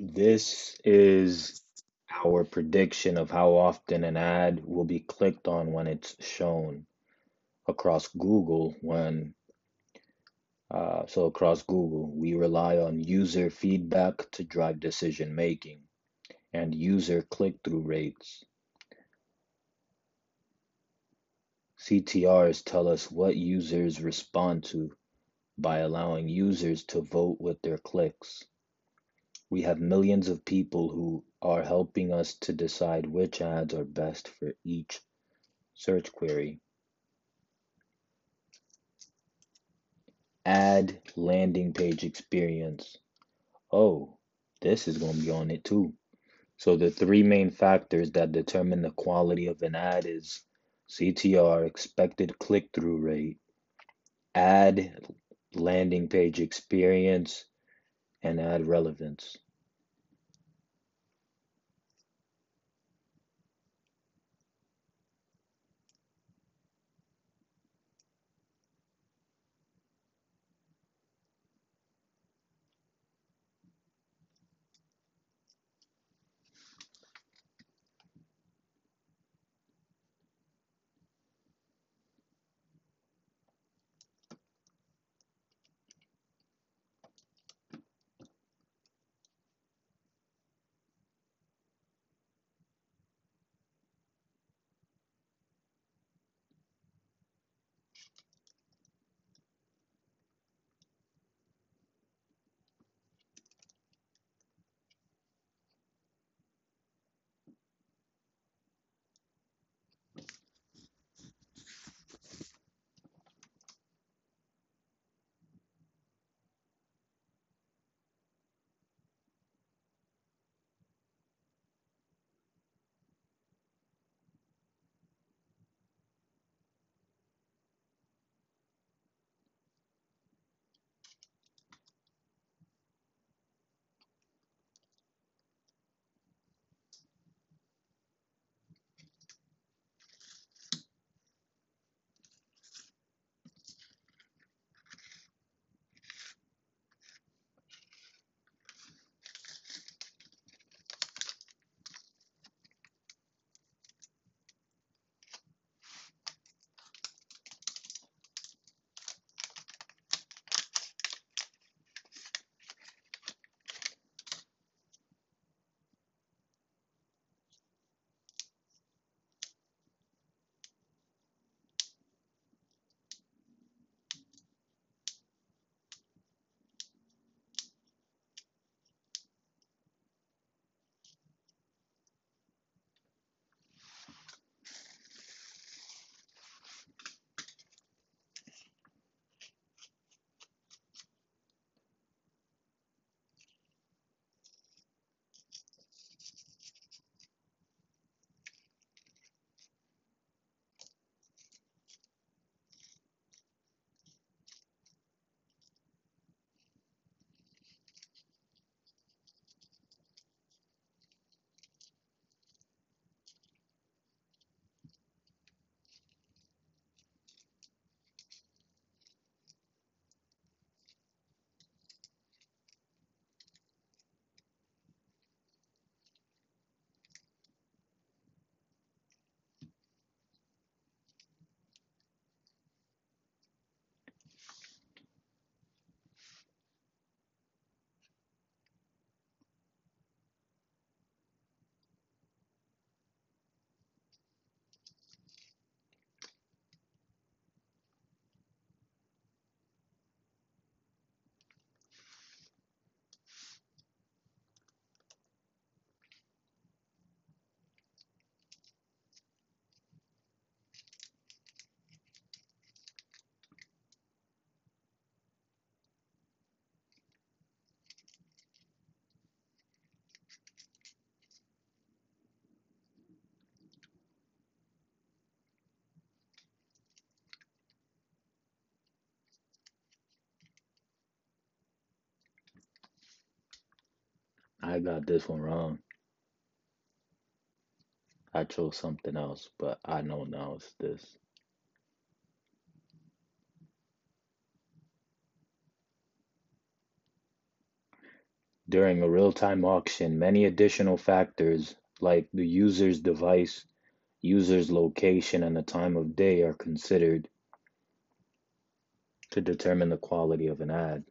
This is our prediction of how often an ad will be clicked on when it's shown across Google when uh, so across Google, we rely on user feedback to drive decision making and user click-through rates. CTRs tell us what users respond to by allowing users to vote with their clicks. We have millions of people who are helping us to decide which ads are best for each search query. Ad landing page experience. Oh, this is going to be on it too. So the three main factors that determine the quality of an ad is CTR, expected click-through rate, ad landing page experience, and ad relevance. I got this one wrong. I chose something else, but I know now it's this. During a real-time auction, many additional factors like the user's device, user's location, and the time of day are considered to determine the quality of an ad.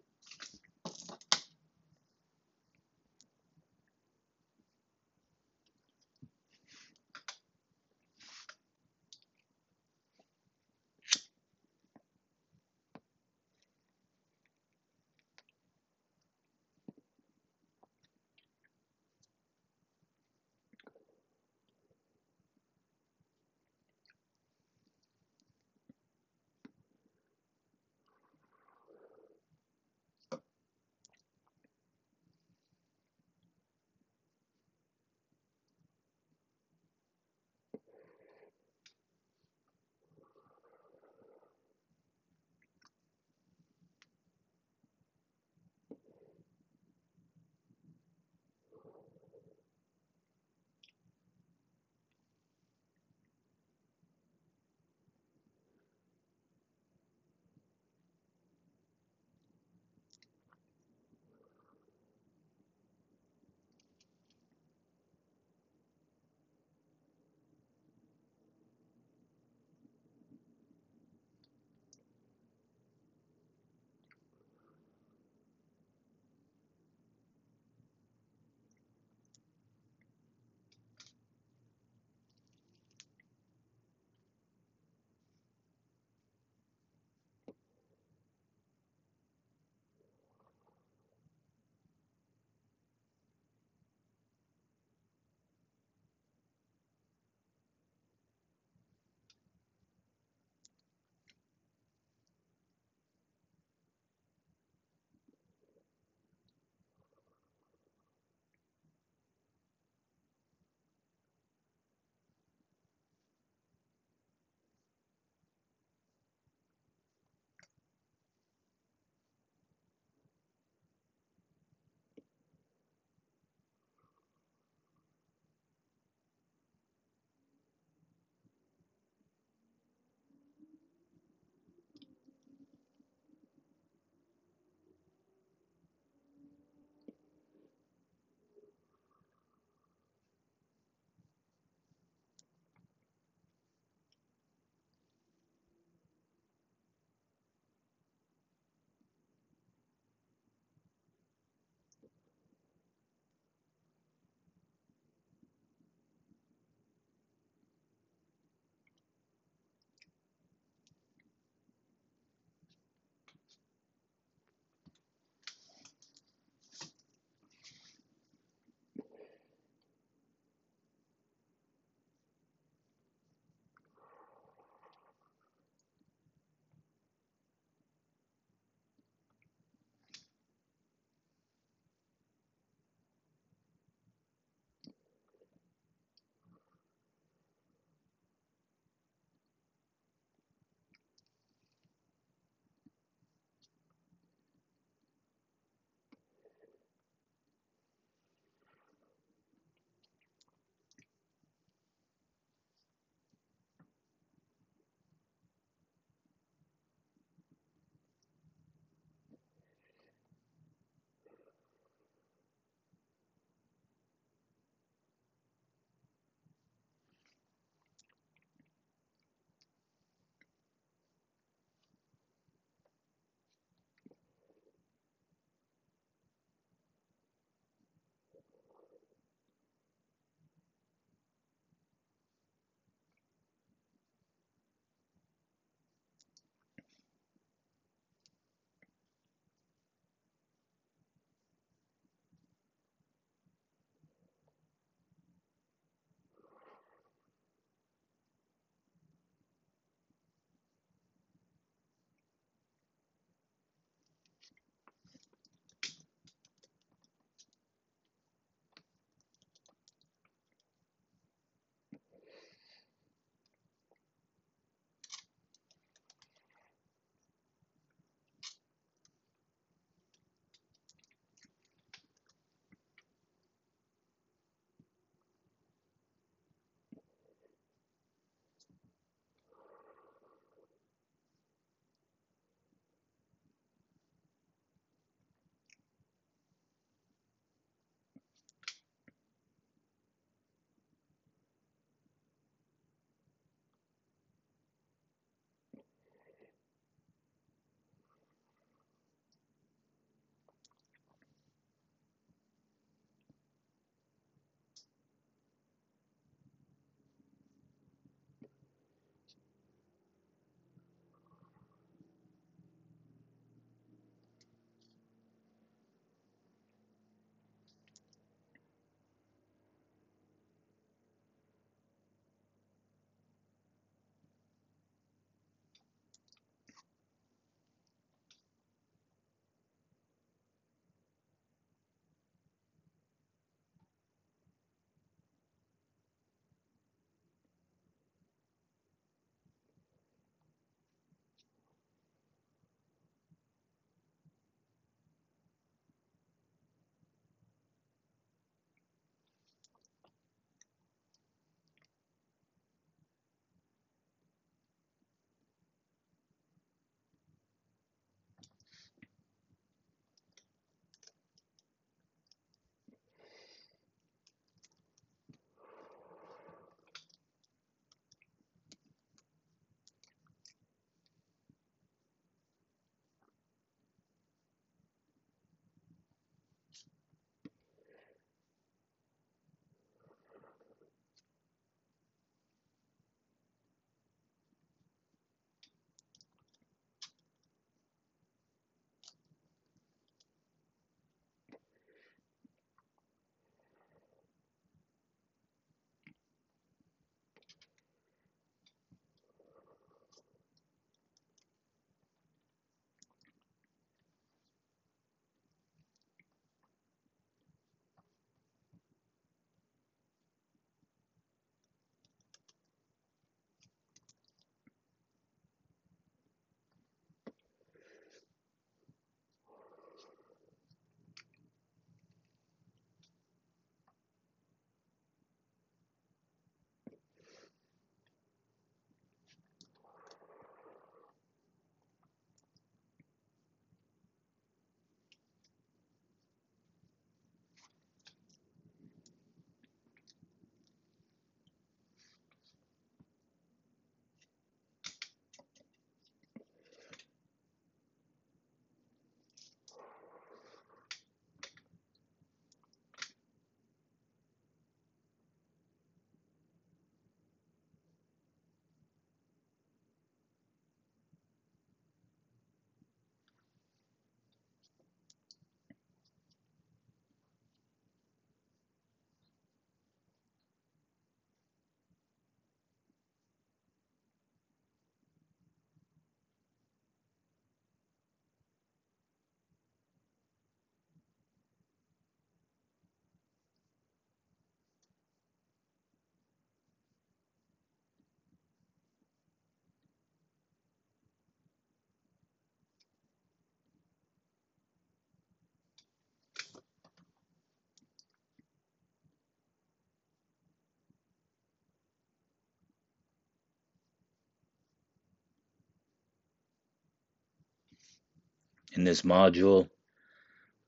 In this module,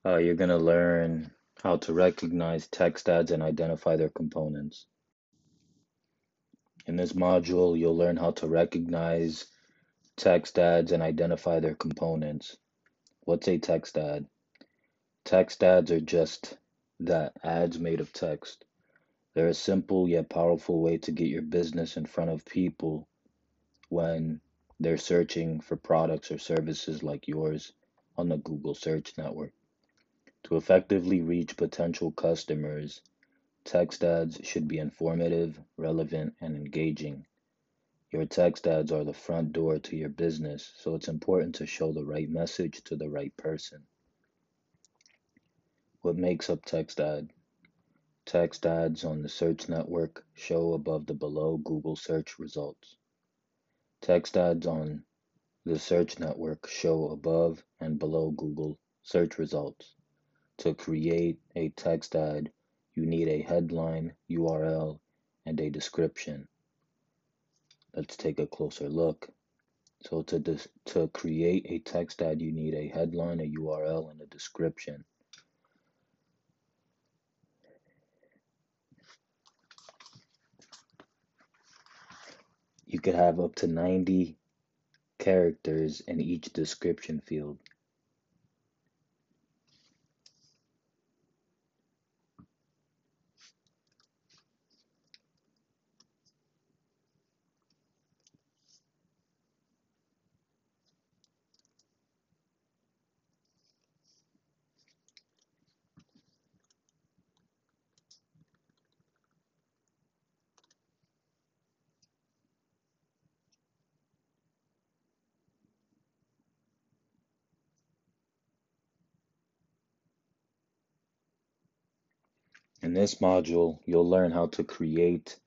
uh, you're going to learn how to recognize text ads and identify their components. In this module, you'll learn how to recognize text ads and identify their components. What's a text ad? Text ads are just that, ads made of text. They're a simple yet powerful way to get your business in front of people when they're searching for products or services like yours on the Google search network. To effectively reach potential customers, text ads should be informative, relevant, and engaging. Your text ads are the front door to your business, so it's important to show the right message to the right person. What makes up text ad? Text ads on the search network show above the below Google search results. Text ads on the search network show above and below Google search results. To create a text ad, you need a headline, URL, and a description. Let's take a closer look. So to, dis- to create a text ad, you need a headline, a URL, and a description. You could have up to 90 characters in each description field. In this module, you'll learn how to create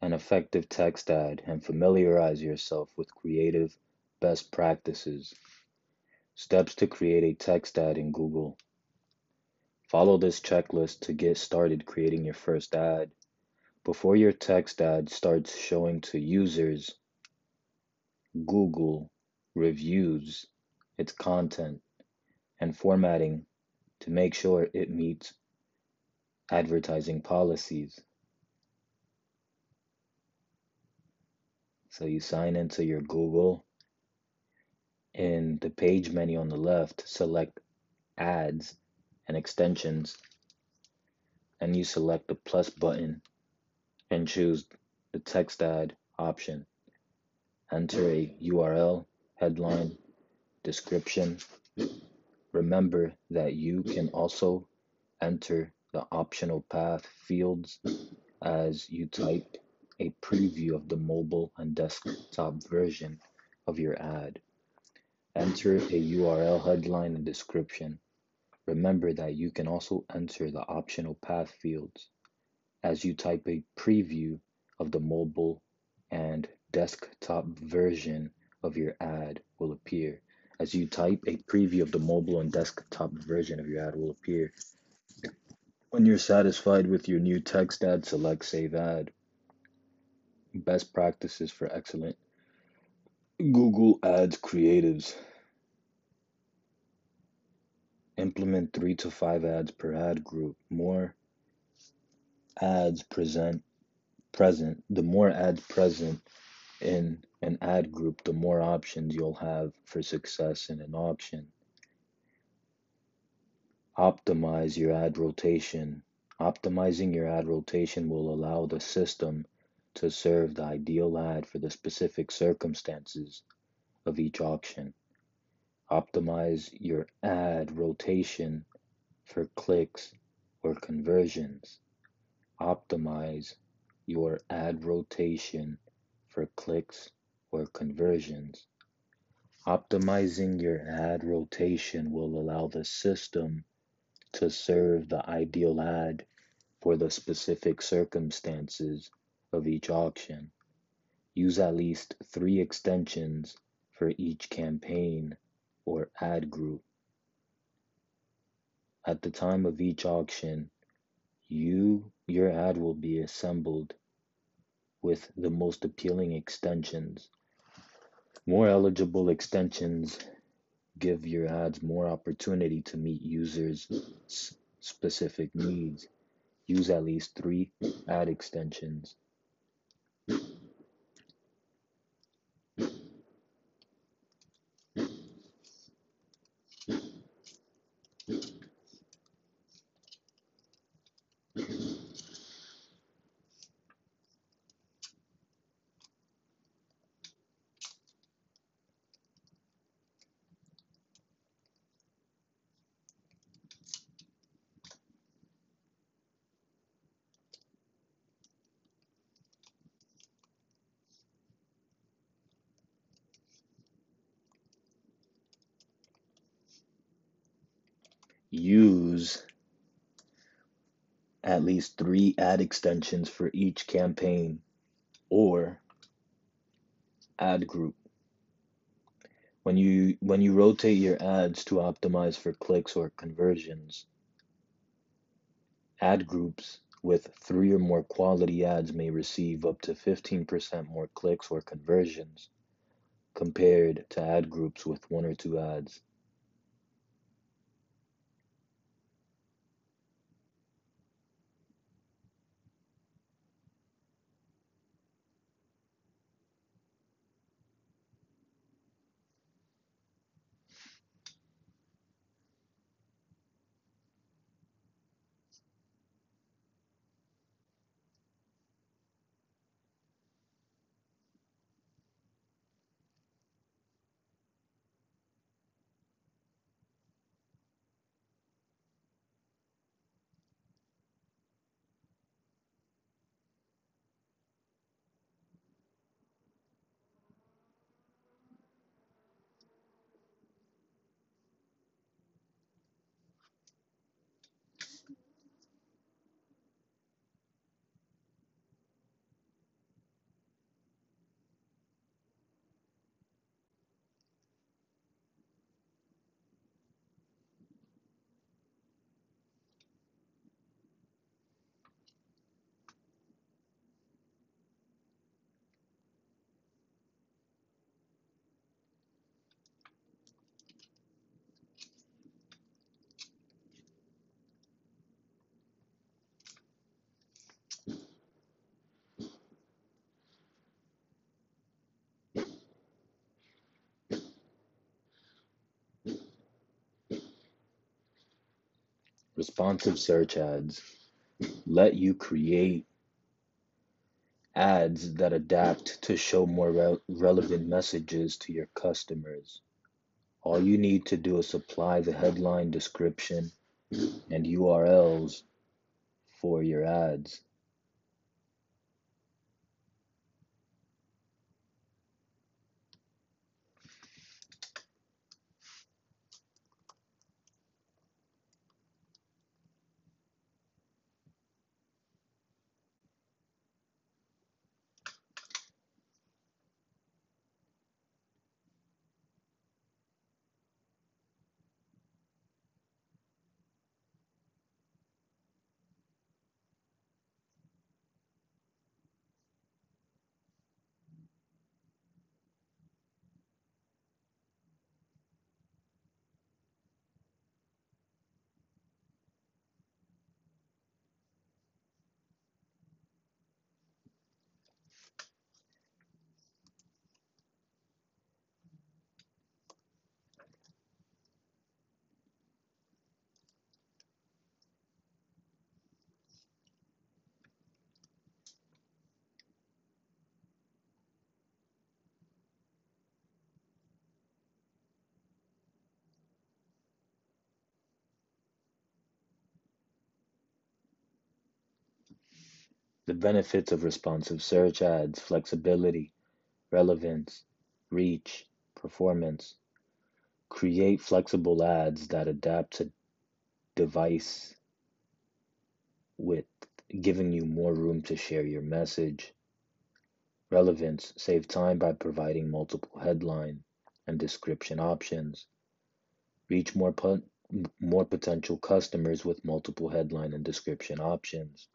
an effective text ad and familiarize yourself with creative best practices. Steps to create a text ad in Google. Follow this checklist to get started creating your first ad. Before your text ad starts showing to users, Google reviews its content and formatting to make sure it meets advertising policies. So you sign into your Google. In the page menu on the left, select Ads and Extensions, and you select the plus button and choose the text ad option. Enter a URL, headline, description. Remember that you can also enter the optional path fields as you type a preview of the mobile and desktop version of your ad. Enter a URL headline and description. Remember that you can also enter the optional path fields as you type a preview of the mobile and desktop version of your ad will appear. As you type a preview of the mobile and desktop version of your ad will appear. When you're satisfied with your new text ad, select Save Ad. Best practices for excellent Google Ads creatives. Implement three to five ads per ad group. More ads present present, the more ads present in an ad group, the more options you'll have for success in an auction. Optimize your ad rotation. Optimizing your ad rotation will allow the system to serve the ideal ad for the specific circumstances of each auction. Optimize your ad rotation for clicks or conversions. Optimize your ad rotation for clicks or conversions. Optimizing your ad rotation will allow the system to serve the ideal ad for the specific circumstances of each auction. Use at least three extensions for each campaign or ad group. At the time of each auction, you your ad will be assembled with the most appealing extensions. More eligible extensions Give your ads more opportunity to meet users' specific needs. Use at least three ad extensions. Use at least three ad extensions for each campaign or ad group. When you when you rotate your ads to optimize for clicks or conversions, ad groups with three or more quality ads may receive up to 15% more clicks or conversions compared to ad groups with one or two ads. Responsive search ads let you create ads that adapt to show more re- relevant messages to your customers. All you need to do is supply the headline description and URLs for your ads. The benefits of responsive search ads flexibility, relevance, reach, performance. Create flexible ads that adapt to device width, giving you more room to share your message. Relevance save time by providing multiple headline and description options. Reach more, po- more potential customers with multiple headline and description options.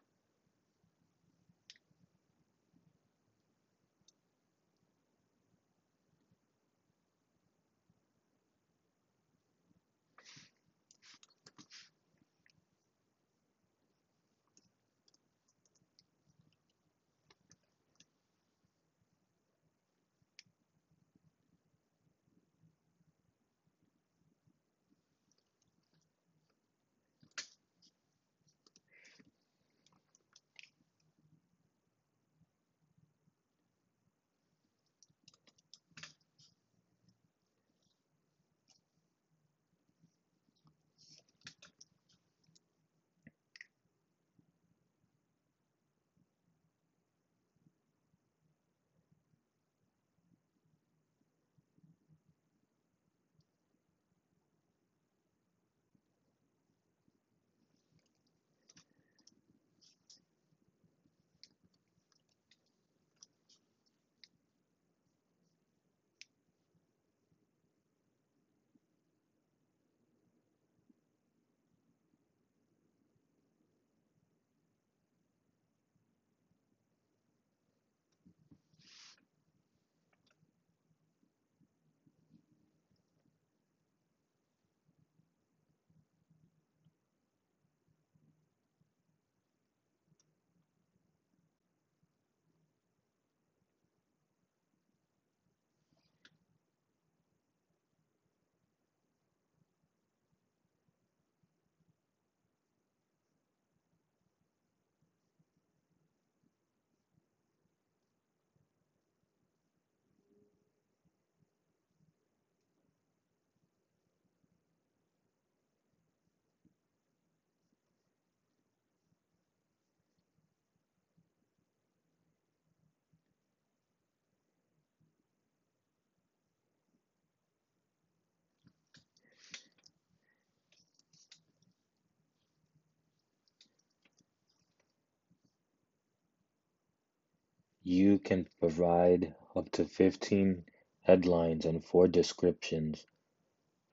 You can provide up to 15 headlines and 4 descriptions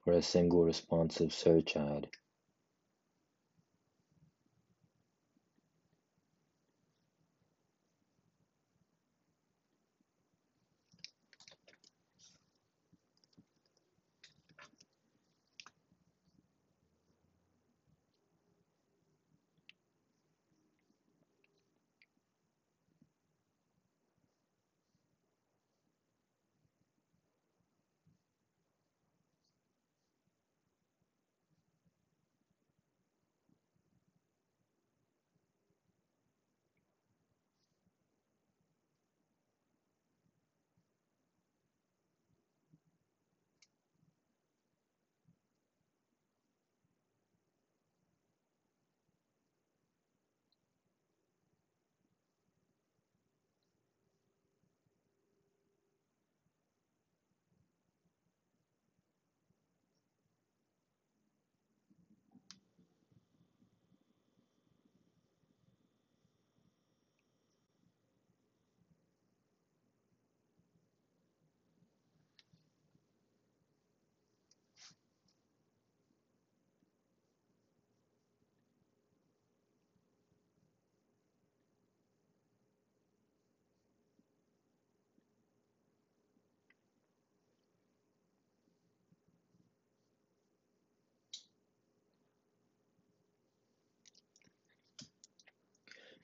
for a single responsive search ad.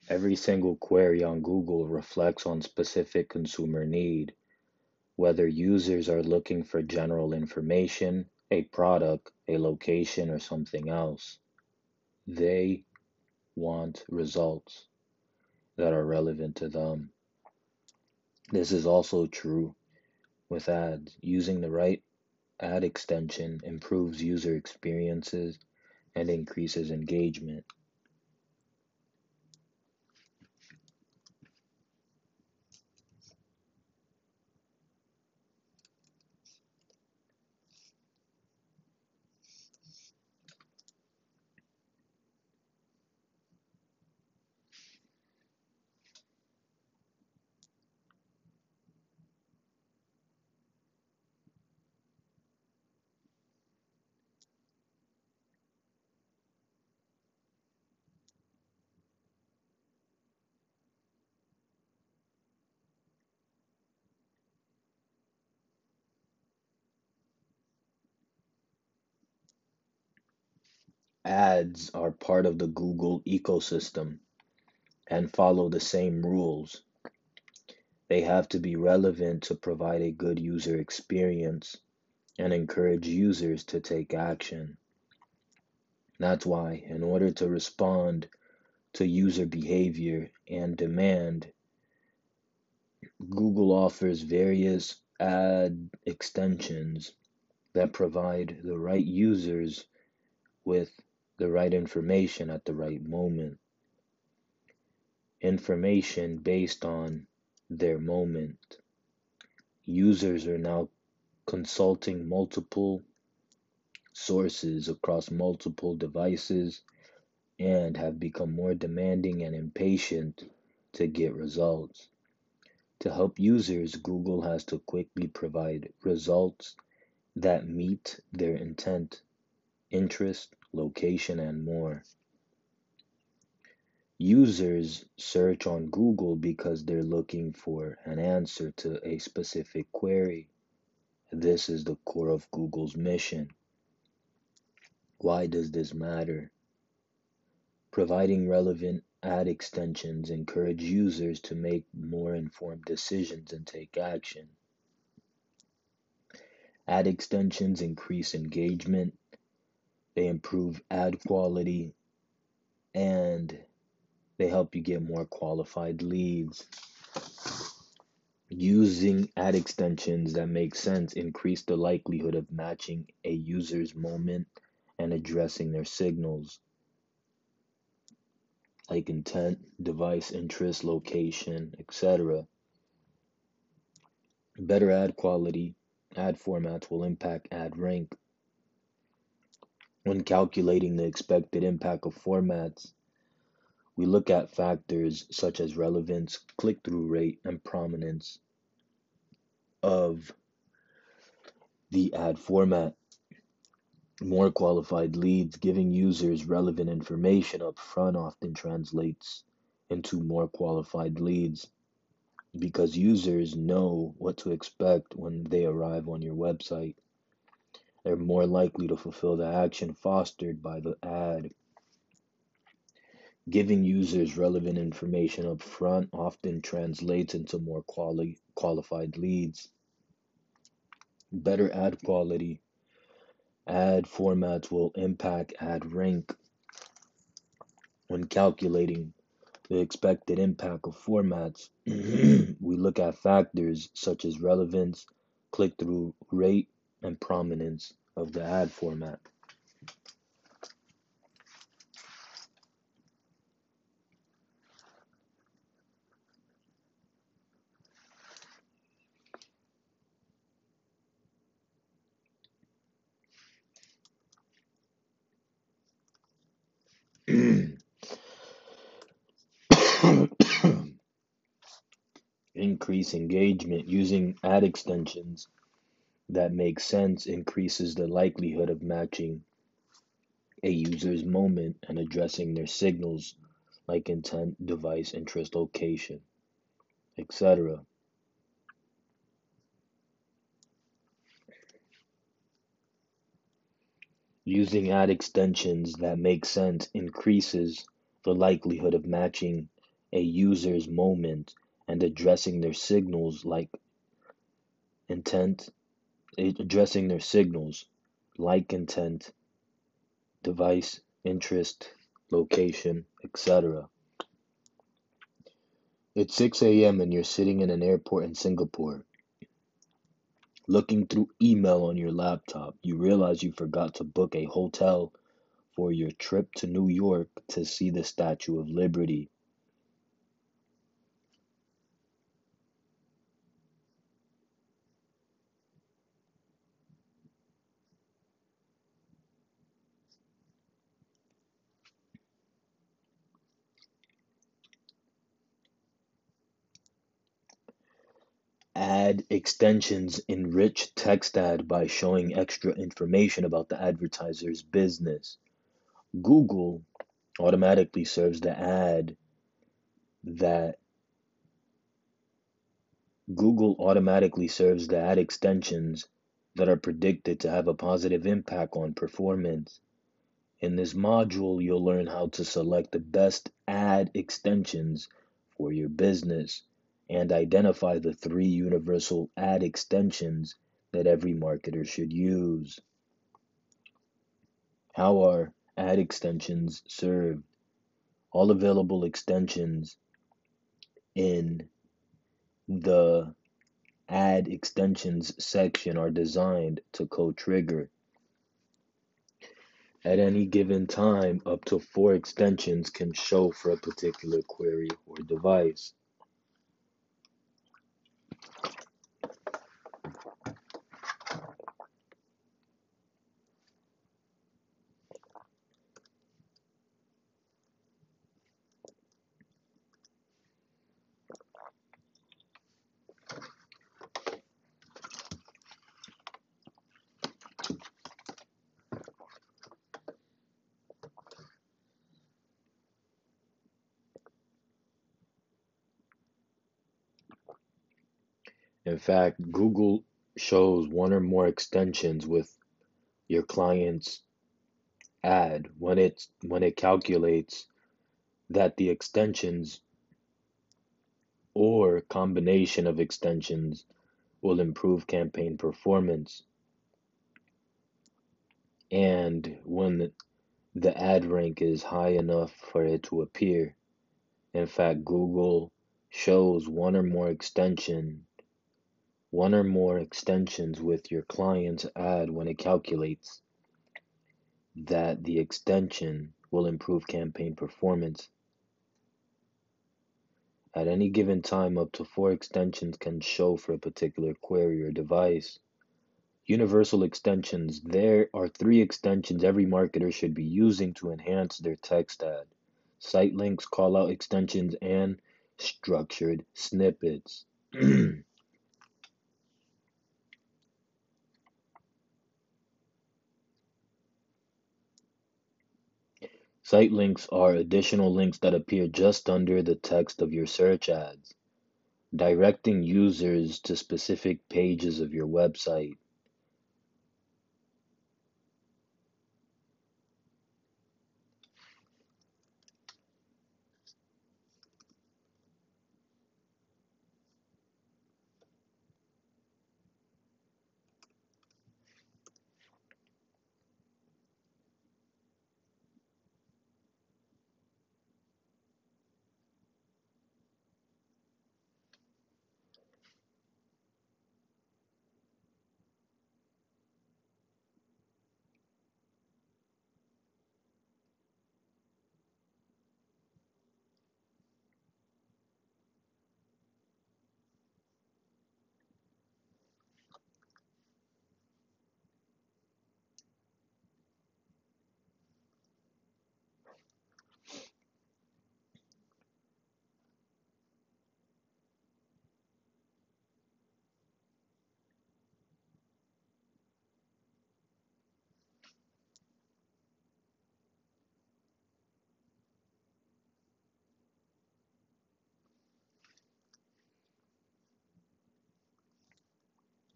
Every single query on Google reflects on specific consumer need, whether users are looking for general information, a product, a location, or something else. They want results that are relevant to them. This is also true with ads. Using the right ad extension improves user experiences and increases engagement. Ads are part of the Google ecosystem and follow the same rules. They have to be relevant to provide a good user experience and encourage users to take action. That's why, in order to respond to user behavior and demand, Google offers various ad extensions that provide the right users with the right information at the right moment. Information based on their moment. Users are now consulting multiple sources across multiple devices and have become more demanding and impatient to get results. To help users, Google has to quickly provide results that meet their intent, interest, location, and more. Users search on Google because they're looking for an answer to a specific query. This is the core of Google's mission. Why does this matter? Providing relevant ad extensions encourage users to make more informed decisions and take action. Ad extensions increase engagement, they improve ad quality, and they help you get more qualified leads. Using ad extensions that make sense increase the likelihood of matching a user's moment and addressing their signals like intent, device interest, location, etc. Better ad quality, ad formats will impact ad rank. When calculating the expected impact of formats, We look at factors such as relevance, click through rate, and prominence of the ad format. More qualified leads giving users relevant information up front often translates into more qualified leads because users know what to expect when they arrive on your website. They're more likely to fulfill the action fostered by the ad. Giving users relevant information up front often translates into more quali- qualified leads. Better ad quality. Ad formats will impact ad rank when calculating the expected impact of formats. we look at factors such as relevance, click through rate, and prominence of the ad format. Increase engagement using ad extensions that makes sense increases the likelihood of matching a user's moment and addressing their signals like intent, device, interest, location, etc. Using ad extensions that make sense increases the likelihood of matching a user's moment and addressing their signals like intent, addressing their signals like intent, device, interest, location, etc. It's 6 a.m. and you're sitting in an airport in Singapore. Looking through email on your laptop, you realize you forgot to book a hotel for your trip to New York to see the Statue of Liberty. Ad extensions enrich text ad by showing extra information about the advertiser's business. Google automatically serves the ad that Google automatically serves the ad extensions that are predicted to have a positive impact on performance. In this module, you'll learn how to select the best ad extensions for your business and identify the three universal ad extensions that every marketer should use. How are ad extensions served? All available extensions in the ad extensions section are designed to co-trigger. At any given time, up to four extensions can show for a particular query or device. Fact, Google shows one or more extensions with your client's ad when it when it calculates that the extensions or combination of extensions will improve campaign performance and when the ad rank is high enough for it to appear. In fact, Google shows one or more extension one or more extensions with your client's ad when it calculates that the extension will improve campaign performance. At any given time, up to four extensions can show for a particular query or device. Universal extensions. There are three extensions every marketer should be using to enhance their text ad. site links, callout extensions, and structured snippets. Site links are additional links that appear just under the text of your search ads, directing users to specific pages of your website.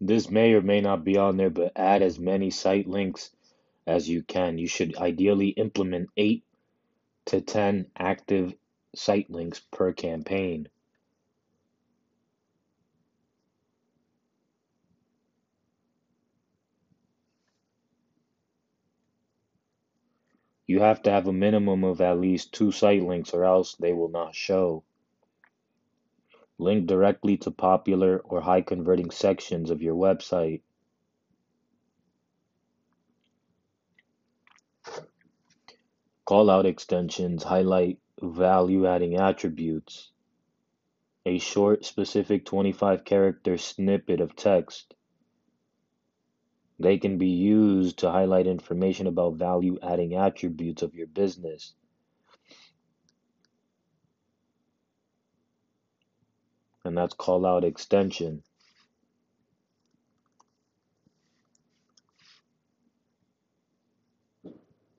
This may or may not be on there, but add as many site links as you can. You should ideally implement 8 to 10 active site links per campaign. You have to have a minimum of at least two site links or else they will not show. Link directly to popular or high converting sections of your website. Callout extensions highlight value adding attributes. A short, specific 25 character snippet of text. They can be used to highlight information about value adding attributes of your business. And that's callout extension.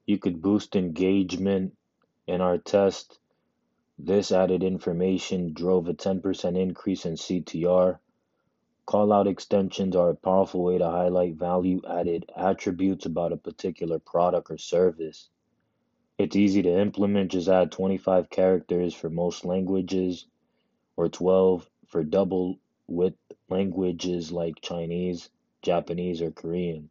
You could boost engagement. In our test, this added information drove a 10% increase in CTR. Callout extensions are a powerful way to highlight value added attributes about a particular product or service. It's easy to implement, just add 25 characters for most languages or 12 for double width languages like Chinese, Japanese, or Korean.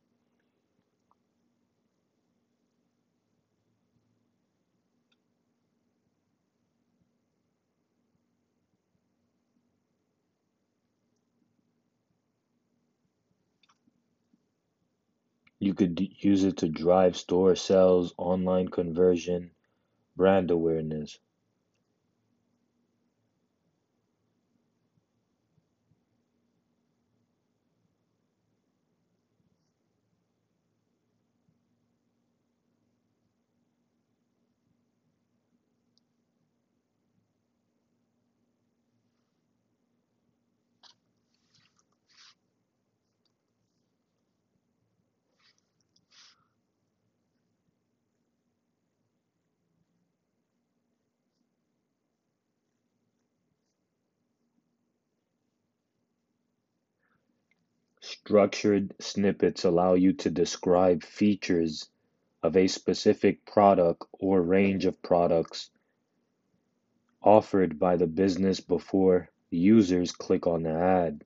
You could use it to drive store sales, online conversion, brand awareness. Structured snippets allow you to describe features of a specific product or range of products offered by the business before users click on the ad.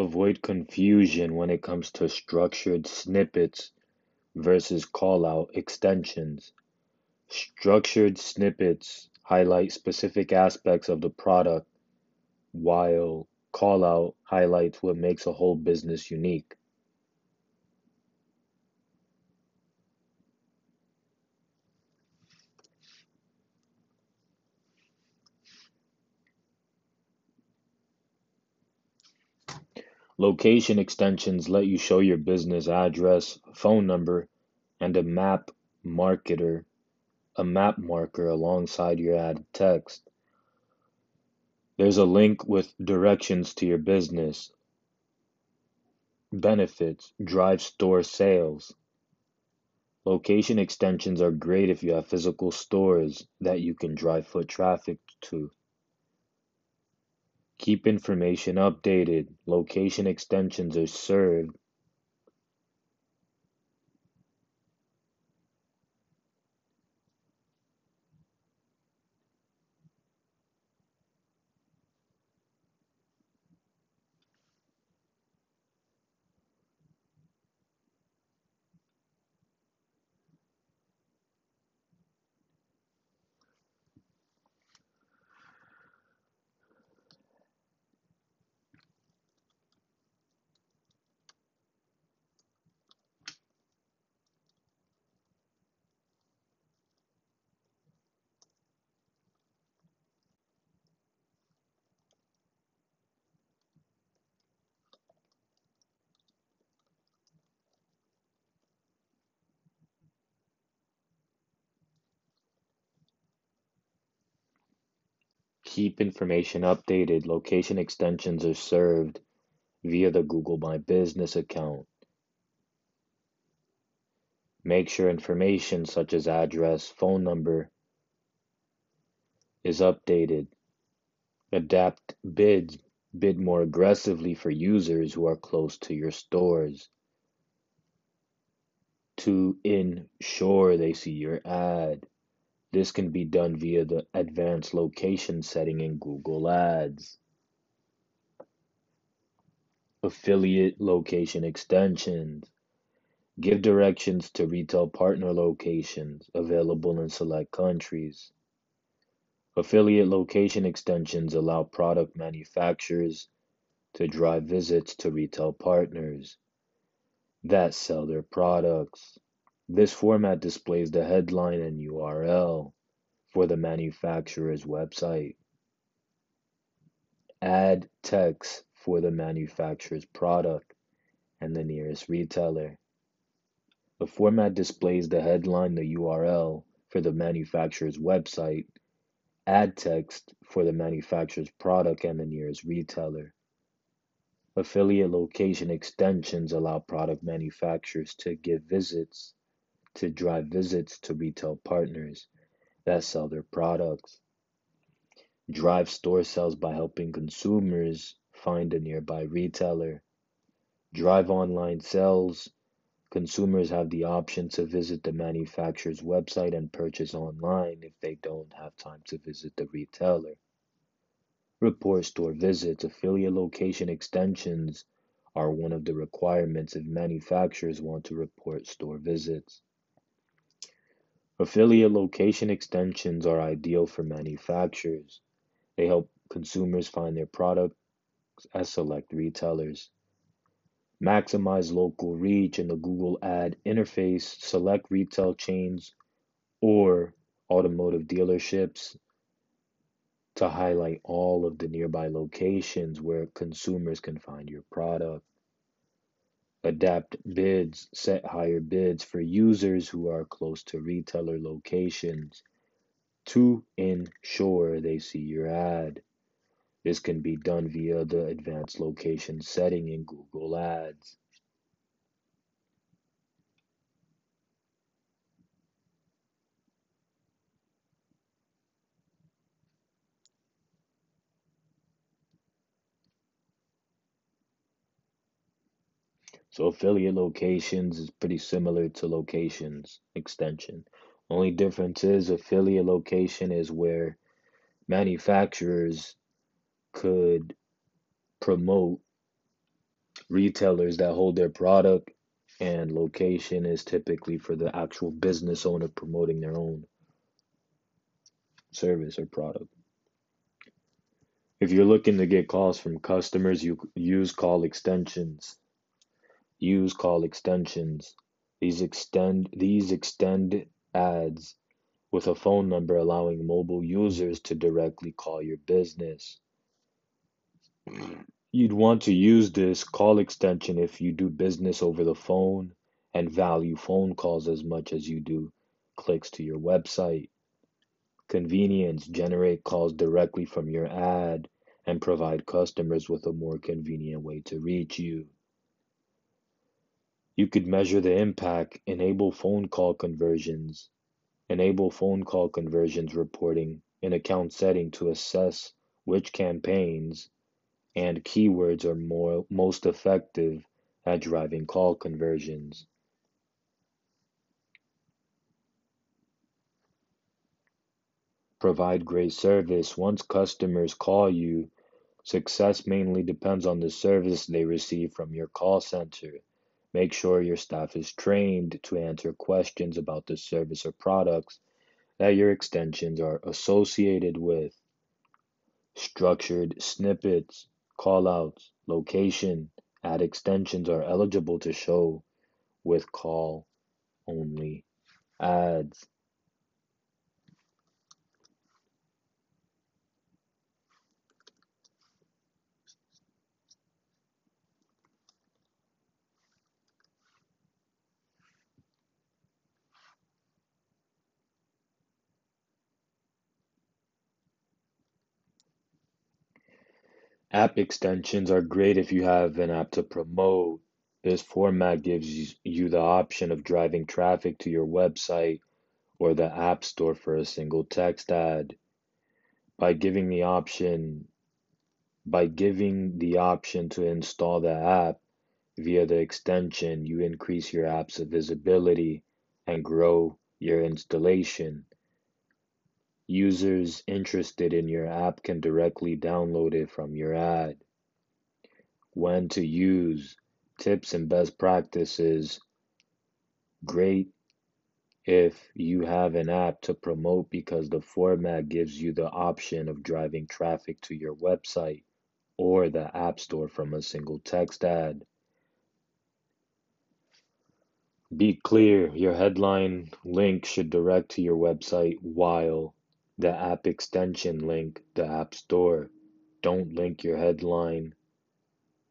Avoid confusion when it comes to structured snippets versus callout extensions. Structured snippets highlight specific aspects of the product, while callout highlights what makes a whole business unique. Location extensions let you show your business address, phone number, and a map marketer, a map marker alongside your ad text. There's a link with directions to your business, benefits, drive store sales. Location extensions are great if you have physical stores that you can drive foot traffic to. Keep information updated. Location extensions are served Keep information updated. Location extensions are served via the Google My Business account. Make sure information such as address, phone number is updated. Adapt bids. Bid more aggressively for users who are close to your stores to ensure they see your ad. This can be done via the advanced location setting in Google Ads. Affiliate location extensions. Give directions to retail partner locations available in select countries. Affiliate location extensions allow product manufacturers to drive visits to retail partners that sell their products. This format displays the headline and URL for the manufacturer's website. Ad text for the manufacturer's product and the nearest retailer. The format displays the headline, the URL for the manufacturer's website, ad text for the manufacturer's product and the nearest retailer. Affiliate location extensions allow product manufacturers to give visits to drive visits to retail partners that sell their products. Drive store sales by helping consumers find a nearby retailer. Drive online sales. Consumers have the option to visit the manufacturer's website and purchase online if they don't have time to visit the retailer. Report store visits. Affiliate location extensions are one of the requirements if manufacturers want to report store visits. Affiliate location extensions are ideal for manufacturers. They help consumers find their products at select retailers. Maximize local reach in the Google Ad interface. Select retail chains or automotive dealerships to highlight all of the nearby locations where consumers can find your product. Adapt bids, set higher bids for users who are close to retailer locations to ensure they see your ad. This can be done via the advanced location setting in Google Ads. So affiliate locations is pretty similar to locations extension. Only difference is affiliate location is where manufacturers could promote retailers that hold their product, and location is typically for the actual business owner promoting their own service or product. If you're looking to get calls from customers, you use call extensions. Use call extensions. These extend these extend ads with a phone number allowing mobile users to directly call your business. You'd want to use this call extension if you do business over the phone and value phone calls as much as you do clicks to your website. Convenience generate calls directly from your ad and provide customers with a more convenient way to reach you. You could measure the impact, enable phone call conversions, enable phone call conversions reporting in account setting to assess which campaigns and keywords are more, most effective at driving call conversions. Provide great service. Once customers call you, success mainly depends on the service they receive from your call center. Make sure your staff is trained to answer questions about the service or products that your extensions are associated with. Structured snippets callouts, location, ad extensions are eligible to show with call only ads. App extensions are great if you have an app to promote. This format gives you the option of driving traffic to your website or the App Store for a single text ad. By giving the option by giving the option to install the app via the extension, you increase your app's visibility and grow your installation. Users interested in your app can directly download it from your ad. When to use tips and best practices. Great if you have an app to promote because the format gives you the option of driving traffic to your website or the App Store from a single text ad. Be clear, your headline link should direct to your website while the app extension link the App Store. Don't link your headline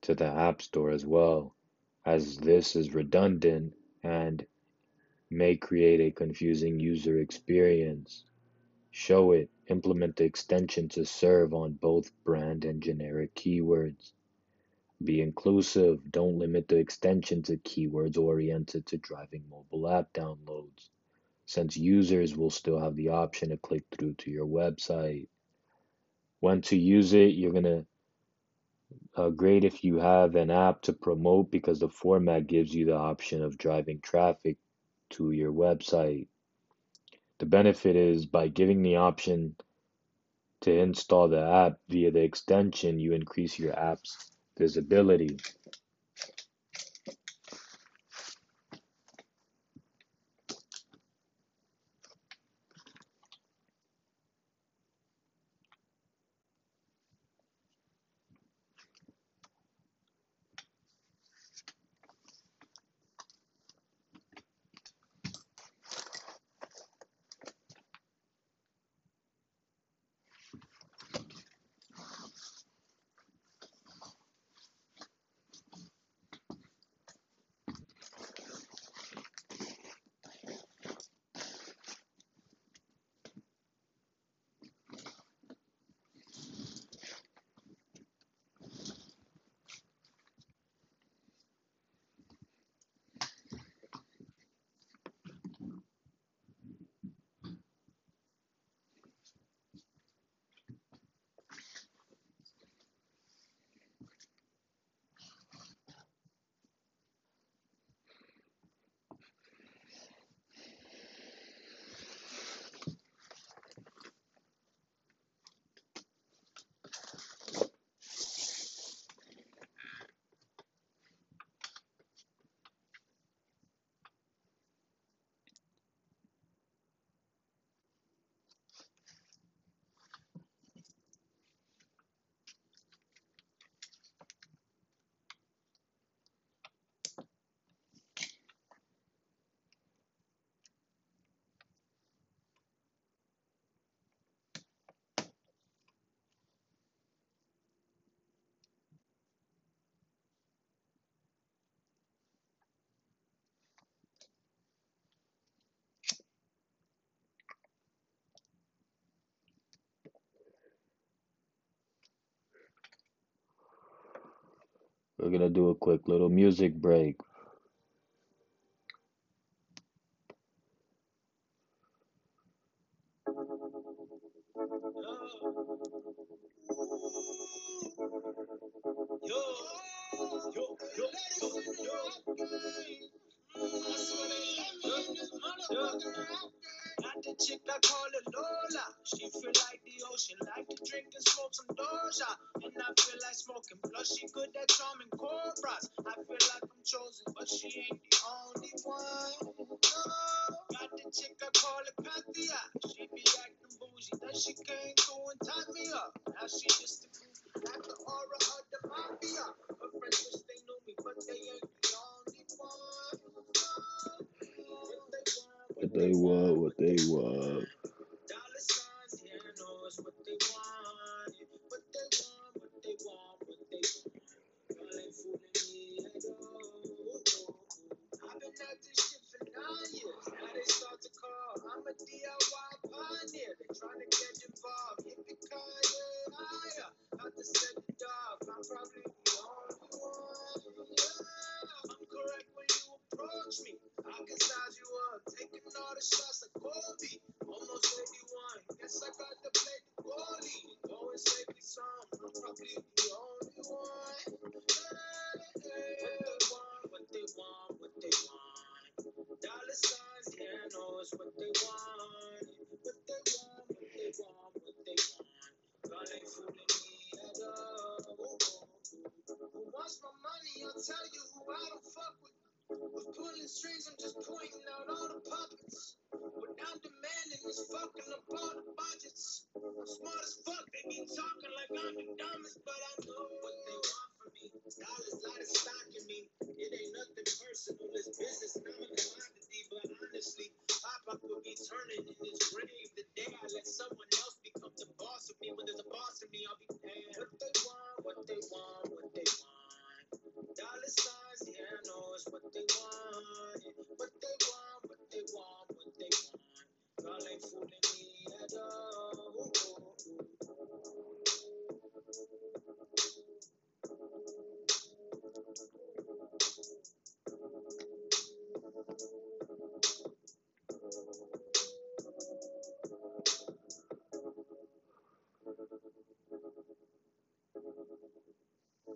to the App Store as well, as this is redundant and may create a confusing user experience. Show it, implement the extension to serve on both brand and generic keywords. Be inclusive, don't limit the extension to keywords oriented to driving mobile app downloads since users will still have the option to click through to your website. When to use it, you're going to uh, great if you have an app to promote because the format gives you the option of driving traffic to your website. The benefit is by giving the option to install the app via the extension, you increase your app's visibility. We're gonna do a quick little music break. She came through and tied me up. Now she just a groupie, like the aura of the mafia. Her friends wish they knew me, but they ain't the only one. What they want, What they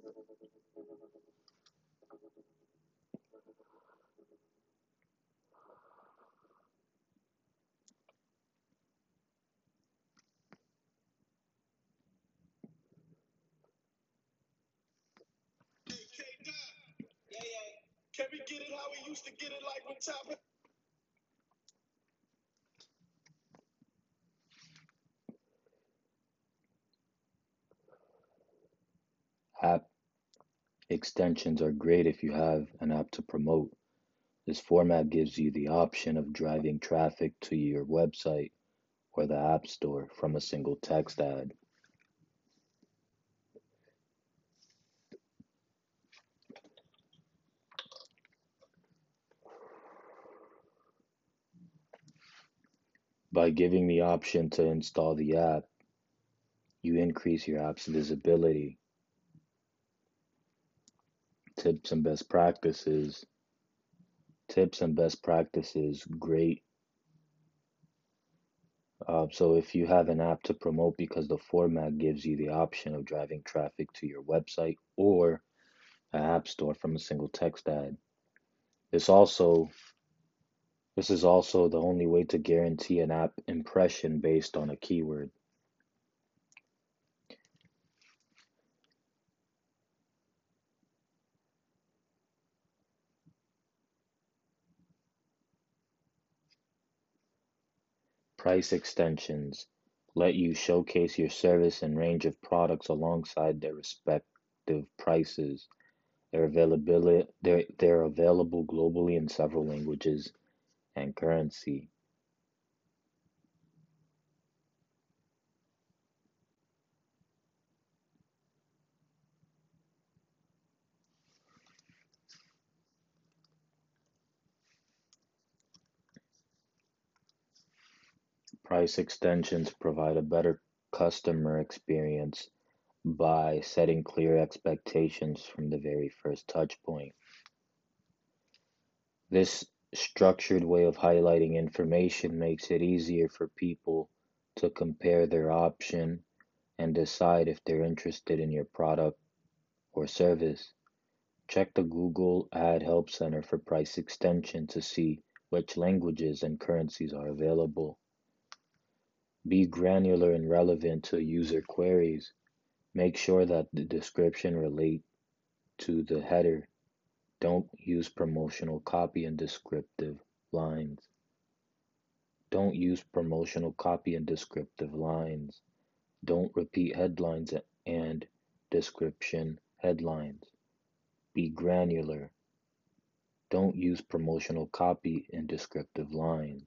Can we get it how we used to get it like when top App extensions are great if you have an app to promote. This format gives you the option of driving traffic to your website or the App Store from a single text ad. By giving the option to install the app, you increase your app's visibility. Tips and best practices. Tips and best practices, great. Uh, so if you have an app to promote because the format gives you the option of driving traffic to your website or an app store from a single text ad. This also this is also the only way to guarantee an app impression based on a keyword. Price extensions let you showcase your service and range of products alongside their respective prices. They're availability they're, they're available globally in several languages and currency. Price extensions provide a better customer experience by setting clear expectations from the very first touch point. This structured way of highlighting information makes it easier for people to compare their option and decide if they're interested in your product or service. Check the Google Ad Help Center for price extension to see which languages and currencies are available. Be granular and relevant to user queries. Make sure that the description relate to the header. Don't use promotional copy and descriptive lines. Don't use promotional copy and descriptive lines. Don't repeat headlines and description headlines. Be granular. Don't use promotional copy and descriptive lines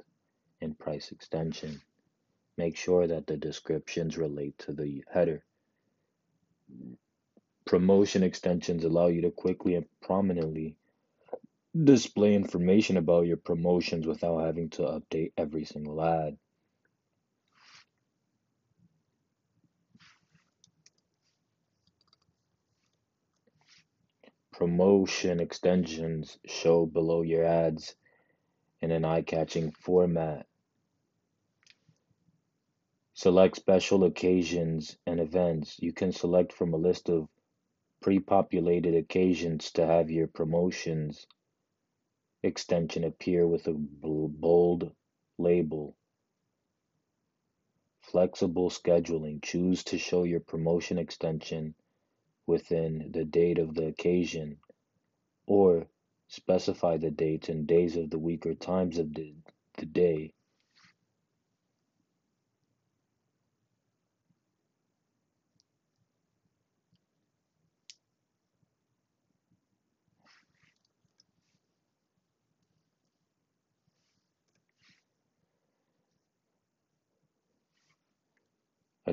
in price extension. Make sure that the descriptions relate to the header. Promotion extensions allow you to quickly and prominently display information about your promotions without having to update every single ad. Promotion extensions show below your ads in an eye-catching format. Select special occasions and events. You can select from a list of pre-populated occasions to have your promotions extension appear with a bold label. Flexible scheduling. Choose to show your promotion extension within the date of the occasion, or specify the dates and days of the week or times of the, the day.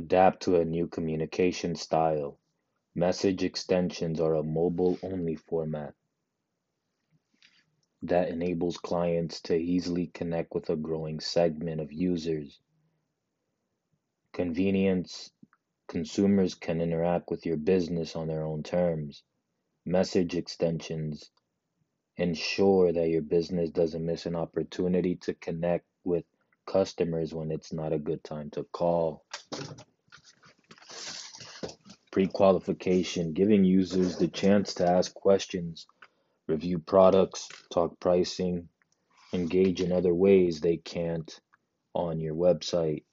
Adapt to a new communication style. Message extensions are a mobile-only format that enables clients to easily connect with a growing segment of users. Convenience consumers can interact with your business on their own terms. Message extensions ensure that your business doesn't miss an opportunity to connect with customers when it's not a good time to call. Pre-qualification, giving users the chance to ask questions, review products, talk pricing, engage in other ways they can't on your website.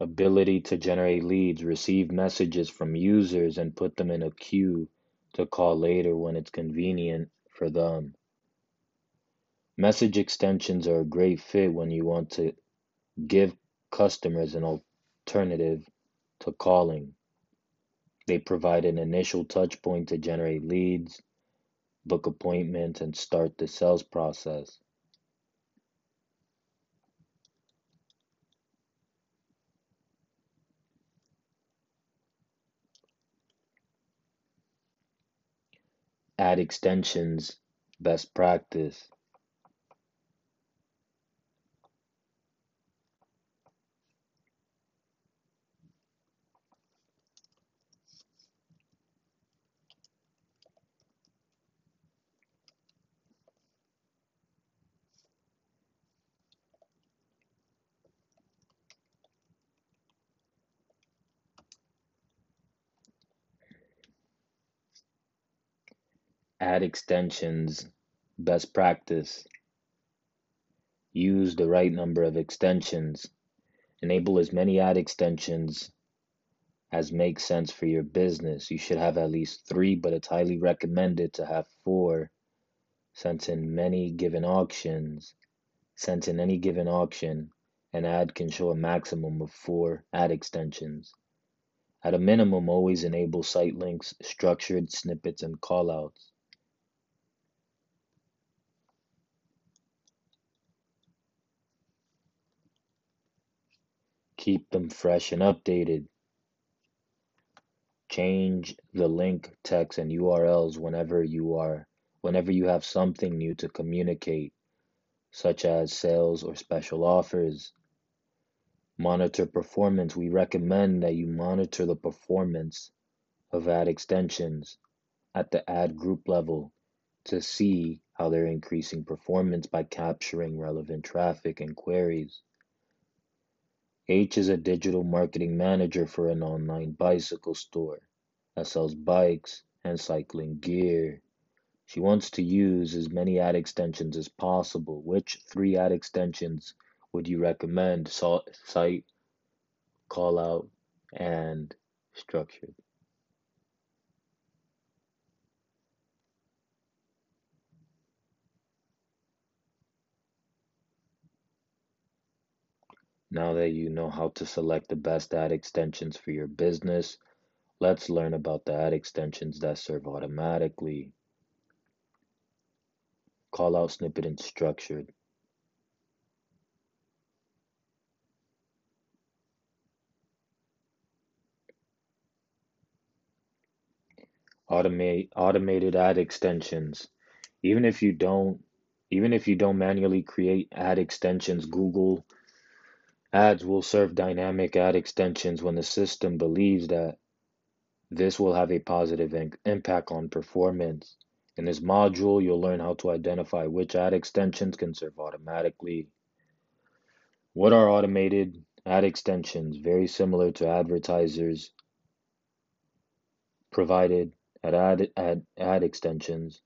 Ability to generate leads, receive messages from users and put them in a queue to call later when it's convenient for them. Message extensions are a great fit when you want to give customers an alternative to calling. They provide an initial touch point to generate leads, book appointments, and start the sales process. Ad extensions, best practice. Ad extensions, best practice. Use the right number of extensions. Enable as many ad extensions as make sense for your business. You should have at least three, but it's highly recommended to have four since in many given auctions, since in any given auction, an ad can show a maximum of four ad extensions. At a minimum, always enable site links, structured snippets, and callouts. Keep them fresh and updated. Change the link text and URLs whenever you are whenever you have something new to communicate, such as sales or special offers. Monitor performance. We recommend that you monitor the performance of ad extensions at the ad group level to see how they're increasing performance by capturing relevant traffic and queries. H is a digital marketing manager for an online bicycle store that sells bikes and cycling gear. She wants to use as many ad extensions as possible. Which three ad extensions would you recommend? Site, call out, and structured. Now that you know how to select the best ad extensions for your business, let's learn about the ad extensions that serve automatically. Call out snippet and structured. Automate automated ad extensions. Even if you don't even if you don't manually create ad extensions, Google Ads will serve dynamic ad extensions when the system believes that this will have a positive impact on performance. In this module, you'll learn how to identify which ad extensions can serve automatically. What are automated ad extensions? Very similar to advertisers provided at ad, ad, ad extensions.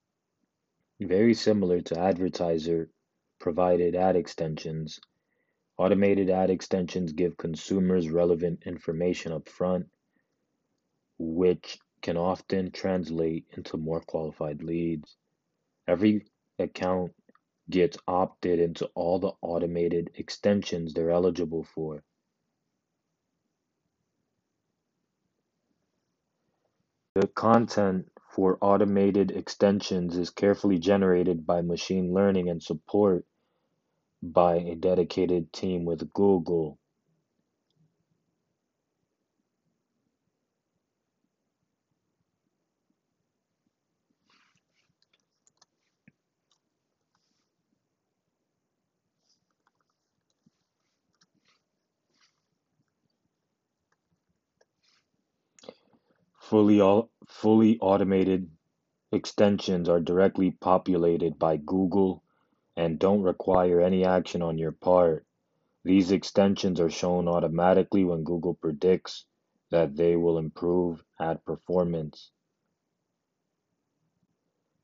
Very similar to advertiser provided ad extensions. Automated ad extensions give consumers relevant information up front, which can often translate into more qualified leads. Every account gets opted into all the automated extensions they're eligible for. The content for automated extensions is carefully generated by machine learning and support by a dedicated team with Google. Fully, fully automated extensions are directly populated by Google and don't require any action on your part. These extensions are shown automatically when Google predicts that they will improve ad performance.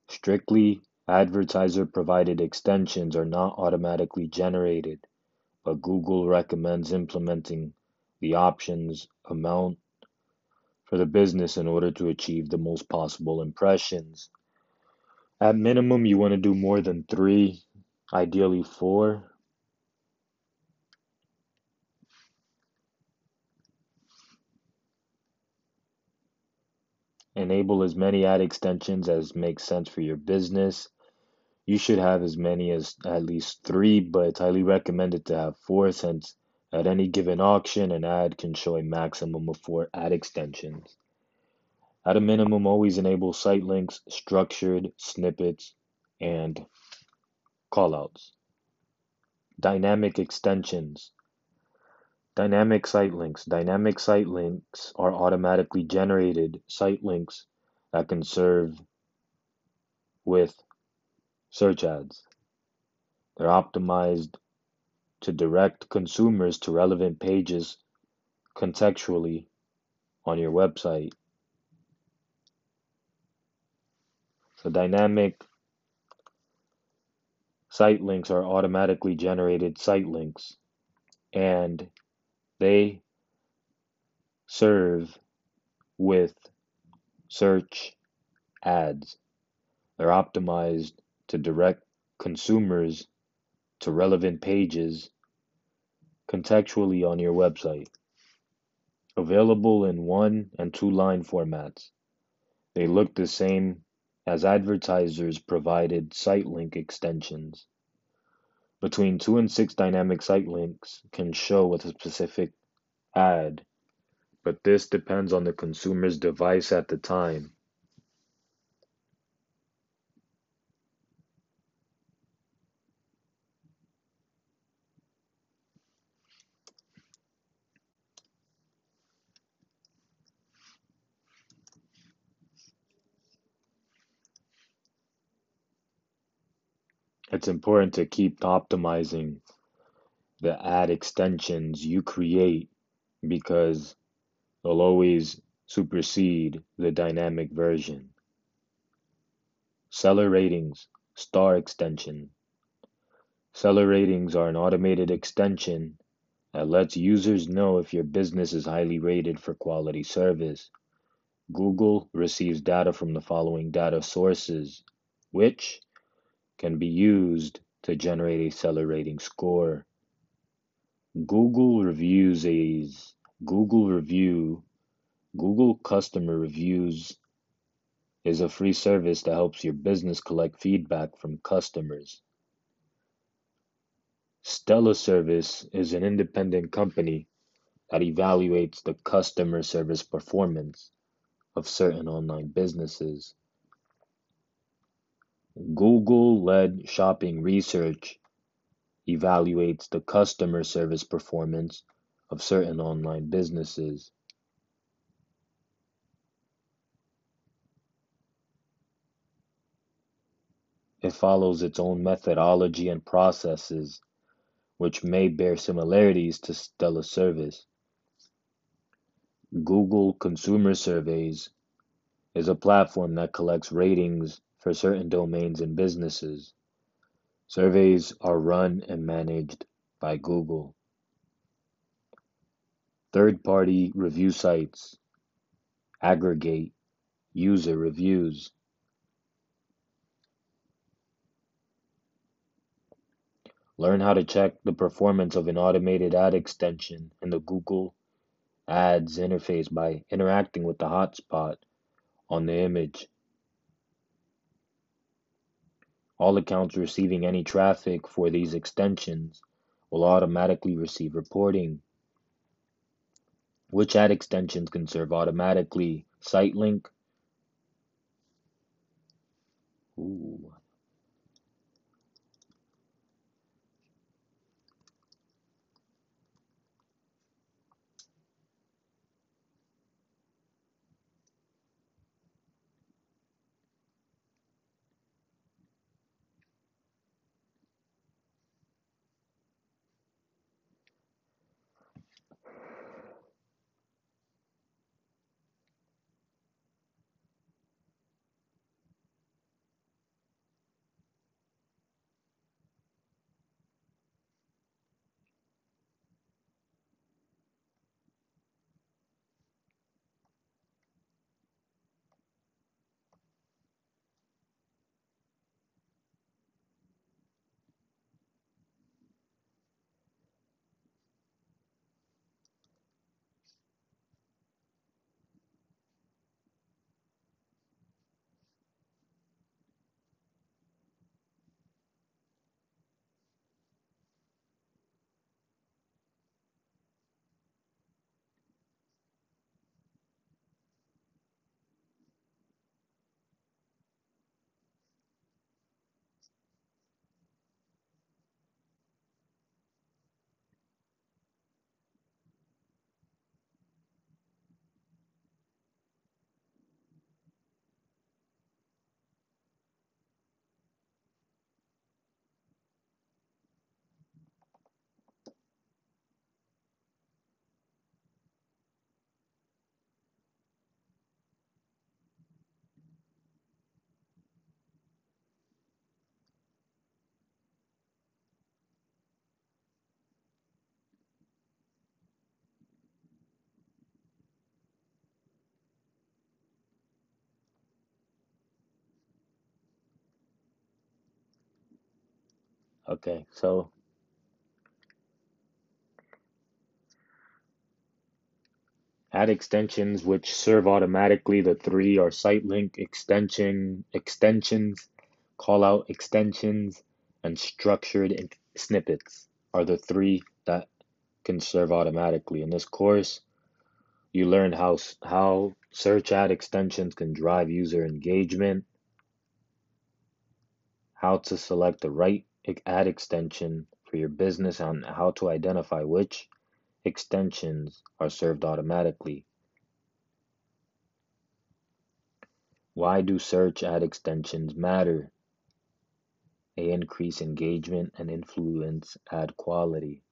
Strictly advertiser provided extensions are not automatically generated, but Google recommends implementing the options amount for the business in order to achieve the most possible impressions. At minimum, you want to do more than three ideally four. Enable as many ad extensions as makes sense for your business. You should have as many as at least three, but it's highly recommended to have four since at any given auction, an ad can show a maximum of four ad extensions. At a minimum, always enable site links, structured snippets, and callouts. Dynamic extensions. Dynamic site links. Dynamic site links are automatically generated site links that can serve with search ads. They're optimized to direct consumers to relevant pages contextually on your website. So dynamic Site links are automatically generated site links and they serve with search ads. They're optimized to direct consumers to relevant pages contextually on your website. Available in one and two line formats. They look the same as advertisers provided site link extensions. Between two and six dynamic site links can show with a specific ad, but this depends on the consumer's device at the time. It's important to keep optimizing the ad extensions you create because they'll always supersede the dynamic version. Seller ratings, star extension. Seller ratings are an automated extension that lets users know if your business is highly rated for quality service. Google receives data from the following data sources, which can be used to generate a seller rating score. Google reviews is Google review Google customer reviews is a free service that helps your business collect feedback from customers. StellaService is an independent company that evaluates the customer service performance of certain online businesses. Google led shopping research evaluates the customer service performance of certain online businesses. It follows its own methodology and processes, which may bear similarities to StellaService. Google Consumer Surveys is a platform that collects ratings for certain domains and businesses. Surveys are run and managed by Google. Third party review sites aggregate user reviews. Learn how to check the performance of an automated ad extension in the Google Ads interface by interacting with the hotspot on the image. All accounts receiving any traffic for these extensions will automatically receive reporting. Which ad extensions can serve automatically? Sitelink. Ooh. Okay, so Ad extensions which serve automatically. The three are sitelink extension extensions, call out extensions, and structured snippets are the three that can serve automatically. In this course, you learn how how search ad extensions can drive user engagement, how to select the right ad extension for your business, and how to identify which extensions are served automatically. Why do search ad extensions matter? They increase engagement and influence ad quality.